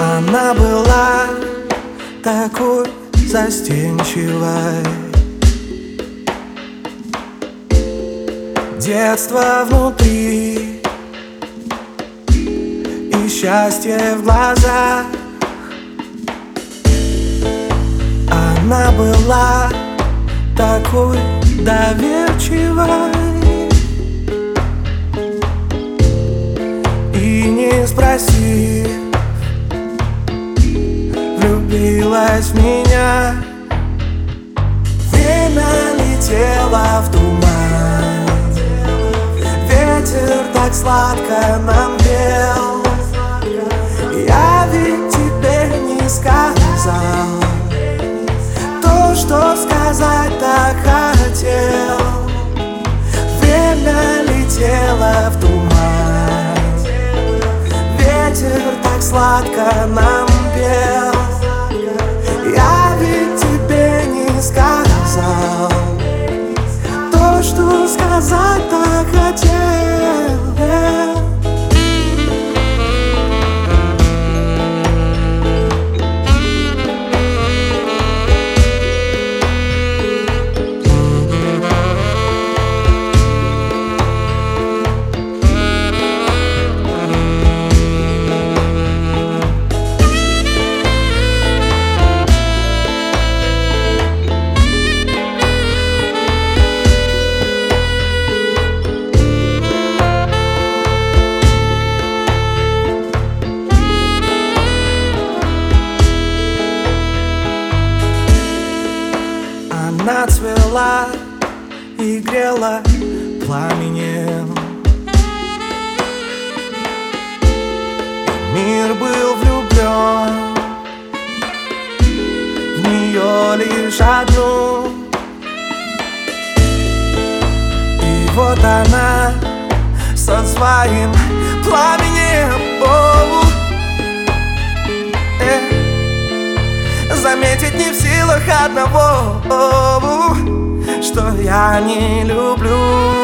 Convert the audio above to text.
Она была такой застенчивой. Детство внутри. И счастье в глазах. Она была такой доверчивой. И не спросив Влюбилась в меня. Время летело в туман. Ветер так сладко нам пел. Я ведь тебе не сказал То, что сказать так хотел. Время летело в туман. Ветер так сладко нам что сказать так Она цвела и грела пламенем. Мир был влюблен В нее лишь одну. И вот она со своим пламенем одного Что я не люблю